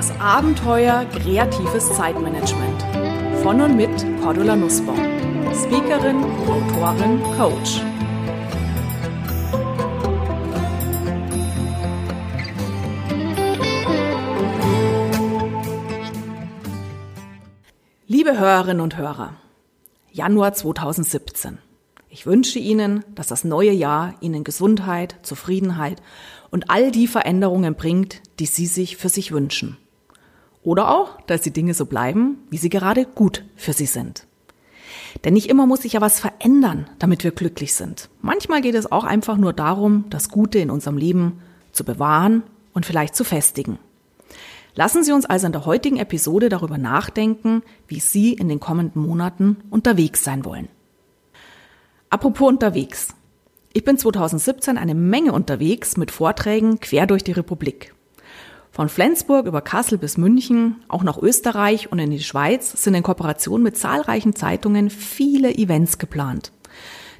Das Abenteuer kreatives Zeitmanagement. Von und mit Cordula Nussbaum. Speakerin, Autorin, Coach. Liebe Hörerinnen und Hörer, Januar 2017. Ich wünsche Ihnen, dass das neue Jahr Ihnen Gesundheit, Zufriedenheit und all die Veränderungen bringt, die Sie sich für sich wünschen. Oder auch, dass die Dinge so bleiben, wie sie gerade gut für Sie sind. Denn nicht immer muss sich ja was verändern, damit wir glücklich sind. Manchmal geht es auch einfach nur darum, das Gute in unserem Leben zu bewahren und vielleicht zu festigen. Lassen Sie uns also in der heutigen Episode darüber nachdenken, wie Sie in den kommenden Monaten unterwegs sein wollen. Apropos unterwegs. Ich bin 2017 eine Menge unterwegs mit Vorträgen quer durch die Republik. Von Flensburg über Kassel bis München, auch nach Österreich und in die Schweiz sind in Kooperation mit zahlreichen Zeitungen viele Events geplant.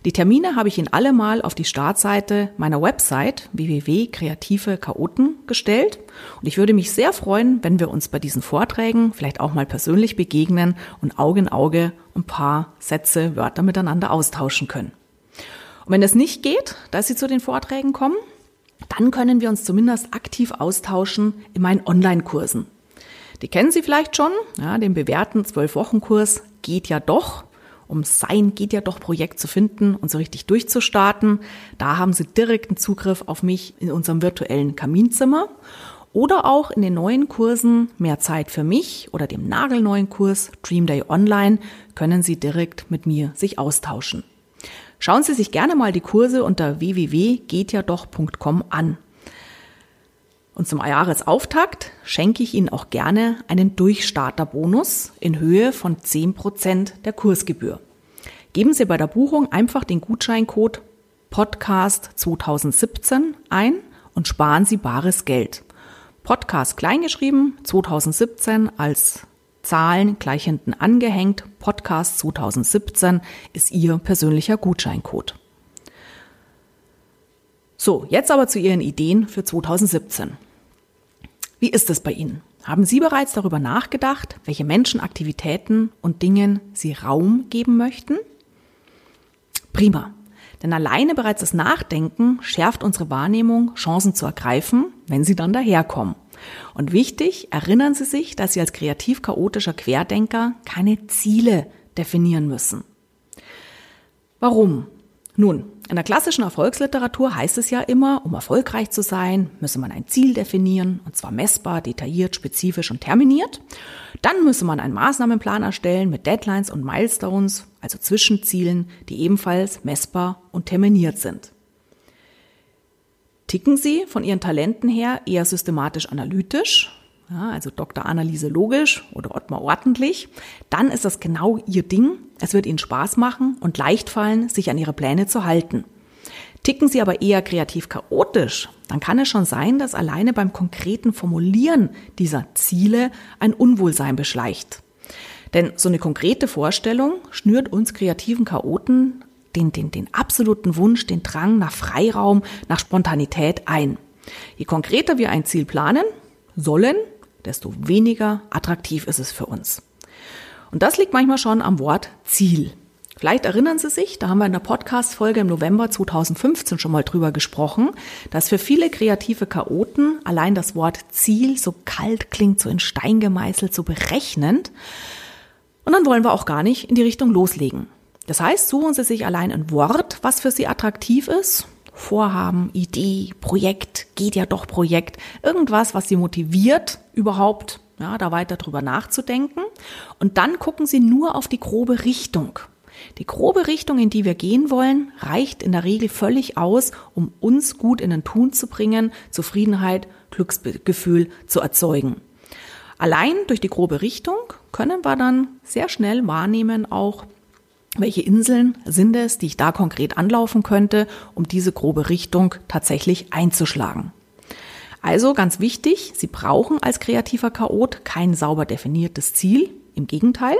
Die Termine habe ich Ihnen alle mal auf die Startseite meiner Website www.kreative Chaoten gestellt und ich würde mich sehr freuen, wenn wir uns bei diesen Vorträgen vielleicht auch mal persönlich begegnen und Auge in Auge ein paar Sätze, Wörter miteinander austauschen können. Und wenn es nicht geht, dass Sie zu den Vorträgen kommen, dann können wir uns zumindest aktiv austauschen in meinen Online-Kursen. Die kennen Sie vielleicht schon, ja, den bewährten Zwölf-Wochen-Kurs geht ja doch, um sein geht ja doch Projekt zu finden und so richtig durchzustarten. Da haben Sie direkten Zugriff auf mich in unserem virtuellen Kaminzimmer. Oder auch in den neuen Kursen Mehr Zeit für mich oder dem nagelneuen Kurs Dream Day Online können Sie direkt mit mir sich austauschen. Schauen Sie sich gerne mal die Kurse unter www.gehtjadoch.com an. Und zum Jahresauftakt schenke ich Ihnen auch gerne einen Durchstarterbonus in Höhe von 10% der Kursgebühr. Geben Sie bei der Buchung einfach den Gutscheincode Podcast 2017 ein und sparen Sie bares Geld. Podcast kleingeschrieben, 2017 als Zahlen gleich hinten angehängt, Podcast 2017 ist Ihr persönlicher Gutscheincode. So, jetzt aber zu Ihren Ideen für 2017. Wie ist es bei Ihnen? Haben Sie bereits darüber nachgedacht, welche Menschen, Aktivitäten und Dingen Sie Raum geben möchten? Prima. Denn alleine bereits das Nachdenken schärft unsere Wahrnehmung, Chancen zu ergreifen, wenn sie dann daherkommen. Und wichtig, erinnern Sie sich, dass Sie als kreativ chaotischer Querdenker keine Ziele definieren müssen. Warum? Nun, in der klassischen Erfolgsliteratur heißt es ja immer, um erfolgreich zu sein, müsse man ein Ziel definieren, und zwar messbar, detailliert, spezifisch und terminiert. Dann müsse man einen Maßnahmenplan erstellen mit Deadlines und Milestones, also Zwischenzielen, die ebenfalls messbar und terminiert sind. Ticken Sie von Ihren Talenten her eher systematisch analytisch, ja, also Dr. Anneliese logisch oder Ottmar ordentlich, dann ist das genau Ihr Ding. Es wird Ihnen Spaß machen und leicht fallen, sich an Ihre Pläne zu halten. Ticken Sie aber eher kreativ chaotisch, dann kann es schon sein, dass alleine beim konkreten Formulieren dieser Ziele ein Unwohlsein beschleicht. Denn so eine konkrete Vorstellung schnürt uns kreativen Chaoten den, den, den absoluten Wunsch, den Drang nach Freiraum, nach Spontanität ein. Je konkreter wir ein Ziel planen sollen, desto weniger attraktiv ist es für uns. Und das liegt manchmal schon am Wort Ziel. Vielleicht erinnern Sie sich, da haben wir in der Podcast-Folge im November 2015 schon mal drüber gesprochen, dass für viele kreative Chaoten allein das Wort Ziel so kalt klingt, so in Stein gemeißelt, so berechnend. Und dann wollen wir auch gar nicht in die Richtung loslegen. Das heißt, suchen Sie sich allein ein Wort, was für Sie attraktiv ist. Vorhaben, Idee, Projekt, geht ja doch Projekt. Irgendwas, was Sie motiviert, überhaupt ja, da weiter drüber nachzudenken. Und dann gucken Sie nur auf die grobe Richtung. Die grobe Richtung, in die wir gehen wollen, reicht in der Regel völlig aus, um uns gut in den Tun zu bringen, Zufriedenheit, Glücksgefühl zu erzeugen. Allein durch die grobe Richtung können wir dann sehr schnell wahrnehmen auch, welche Inseln sind es, die ich da konkret anlaufen könnte, um diese grobe Richtung tatsächlich einzuschlagen. Also ganz wichtig, Sie brauchen als kreativer Chaot kein sauber definiertes Ziel, im Gegenteil.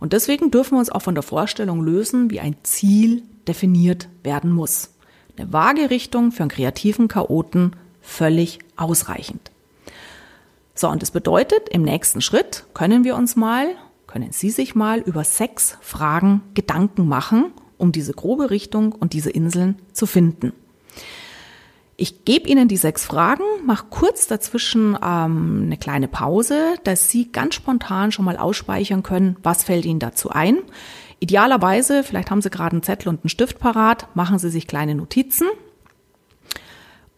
Und deswegen dürfen wir uns auch von der Vorstellung lösen, wie ein Ziel definiert werden muss. Eine vage Richtung für einen kreativen Chaoten völlig ausreichend. So, und das bedeutet, im nächsten Schritt können wir uns mal, können Sie sich mal über sechs Fragen Gedanken machen, um diese grobe Richtung und diese Inseln zu finden. Ich gebe Ihnen die sechs Fragen, mache kurz dazwischen ähm, eine kleine Pause, dass Sie ganz spontan schon mal ausspeichern können, was fällt Ihnen dazu ein. Idealerweise, vielleicht haben Sie gerade einen Zettel und einen Stift parat, machen Sie sich kleine Notizen.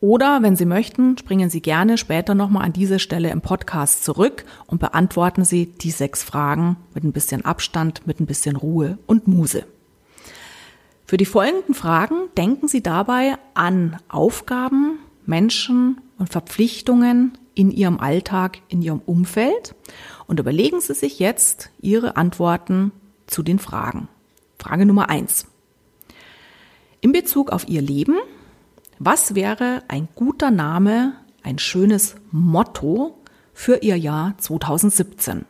Oder wenn Sie möchten, springen Sie gerne später nochmal an diese Stelle im Podcast zurück und beantworten Sie die sechs Fragen mit ein bisschen Abstand, mit ein bisschen Ruhe und Muse. Für die folgenden Fragen denken Sie dabei an Aufgaben, Menschen und Verpflichtungen in Ihrem Alltag, in Ihrem Umfeld und überlegen Sie sich jetzt Ihre Antworten zu den Fragen. Frage Nummer eins: In Bezug auf Ihr Leben, was wäre ein guter Name, ein schönes Motto für Ihr Jahr 2017?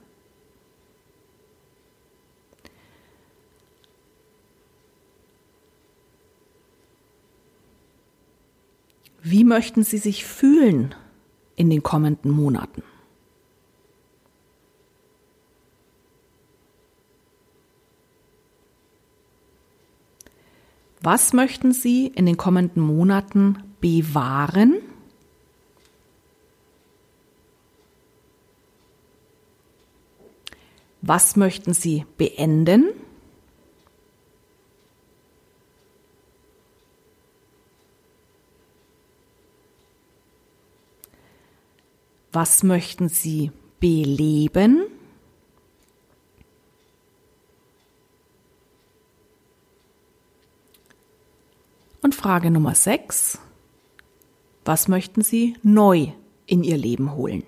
Wie möchten Sie sich fühlen in den kommenden Monaten? Was möchten Sie in den kommenden Monaten bewahren? Was möchten Sie beenden? Was möchten Sie beleben? Und Frage Nummer 6. Was möchten Sie neu in Ihr Leben holen?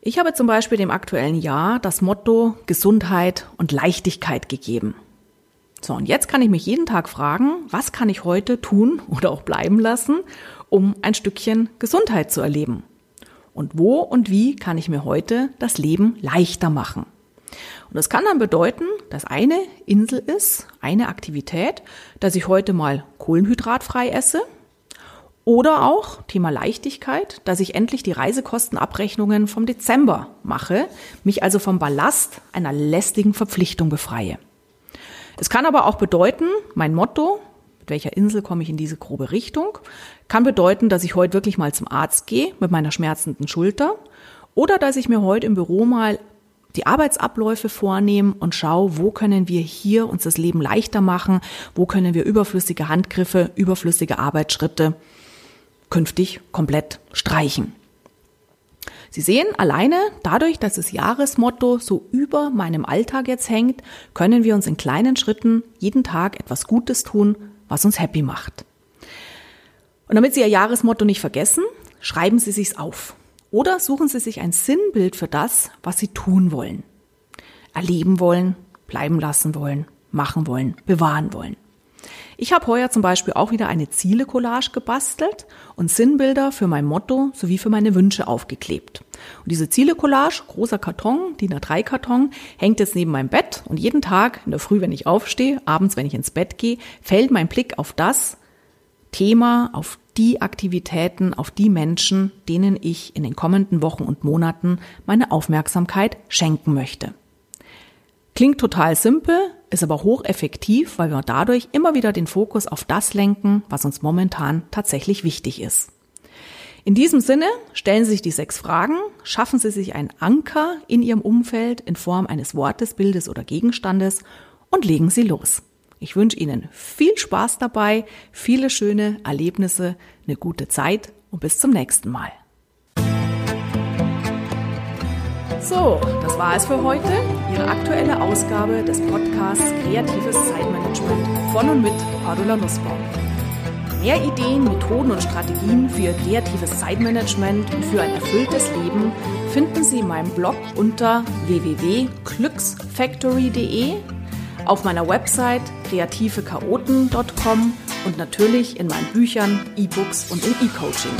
Ich habe zum Beispiel dem aktuellen Jahr das Motto Gesundheit und Leichtigkeit gegeben. So, und jetzt kann ich mich jeden Tag fragen, was kann ich heute tun oder auch bleiben lassen, um ein Stückchen Gesundheit zu erleben? Und wo und wie kann ich mir heute das Leben leichter machen? Und das kann dann bedeuten, dass eine Insel ist, eine Aktivität, dass ich heute mal kohlenhydratfrei esse. Oder auch Thema Leichtigkeit, dass ich endlich die Reisekostenabrechnungen vom Dezember mache, mich also vom Ballast einer lästigen Verpflichtung befreie. Es kann aber auch bedeuten, mein Motto, mit welcher Insel komme ich in diese grobe Richtung, kann bedeuten, dass ich heute wirklich mal zum Arzt gehe mit meiner schmerzenden Schulter oder dass ich mir heute im Büro mal die Arbeitsabläufe nehme und schaue, wo können wir hier uns das Leben leichter machen, wo können wir überflüssige Handgriffe, überflüssige Arbeitsschritte künftig komplett streichen. Sie sehen, alleine dadurch, dass das Jahresmotto so über meinem Alltag jetzt hängt, können wir uns in kleinen Schritten jeden Tag etwas Gutes tun, was uns happy macht. Und damit Sie Ihr Jahresmotto nicht vergessen, schreiben Sie sich's auf. Oder suchen Sie sich ein Sinnbild für das, was Sie tun wollen. Erleben wollen, bleiben lassen wollen, machen wollen, bewahren wollen. Ich habe heuer zum Beispiel auch wieder eine Ziele-Collage gebastelt und Sinnbilder für mein Motto sowie für meine Wünsche aufgeklebt. Und diese Ziele-Collage, großer Karton, DIN A3-Karton, hängt jetzt neben meinem Bett und jeden Tag, in der Früh, wenn ich aufstehe, abends, wenn ich ins Bett gehe, fällt mein Blick auf das Thema, auf die Aktivitäten, auf die Menschen, denen ich in den kommenden Wochen und Monaten meine Aufmerksamkeit schenken möchte. Klingt total simpel, ist aber hocheffektiv, weil wir dadurch immer wieder den Fokus auf das lenken, was uns momentan tatsächlich wichtig ist. In diesem Sinne stellen Sie sich die sechs Fragen, schaffen Sie sich einen Anker in Ihrem Umfeld in Form eines Wortes, Bildes oder Gegenstandes und legen Sie los. Ich wünsche Ihnen viel Spaß dabei, viele schöne Erlebnisse, eine gute Zeit und bis zum nächsten Mal. So, das war es für heute. Ihre aktuelle Ausgabe des Podcasts Kreatives Zeitmanagement von und mit Cordula Nussbaum. Mehr Ideen, Methoden und Strategien für kreatives Zeitmanagement und für ein erfülltes Leben finden Sie in meinem Blog unter www.glücksfactory.de, auf meiner Website kreativechaoten.com und natürlich in meinen Büchern, E-Books und im E-Coaching.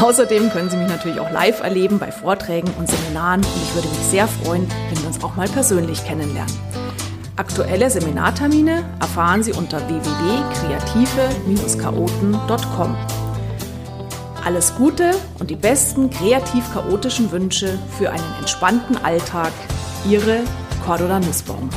Außerdem können Sie mich natürlich auch live erleben bei Vorträgen und Seminaren und ich würde mich sehr freuen, wenn wir uns auch mal persönlich kennenlernen. Aktuelle Seminartermine erfahren Sie unter www.kreative-chaoten.com. Alles Gute und die besten kreativ-chaotischen Wünsche für einen entspannten Alltag. Ihre Cordula Nussbaum.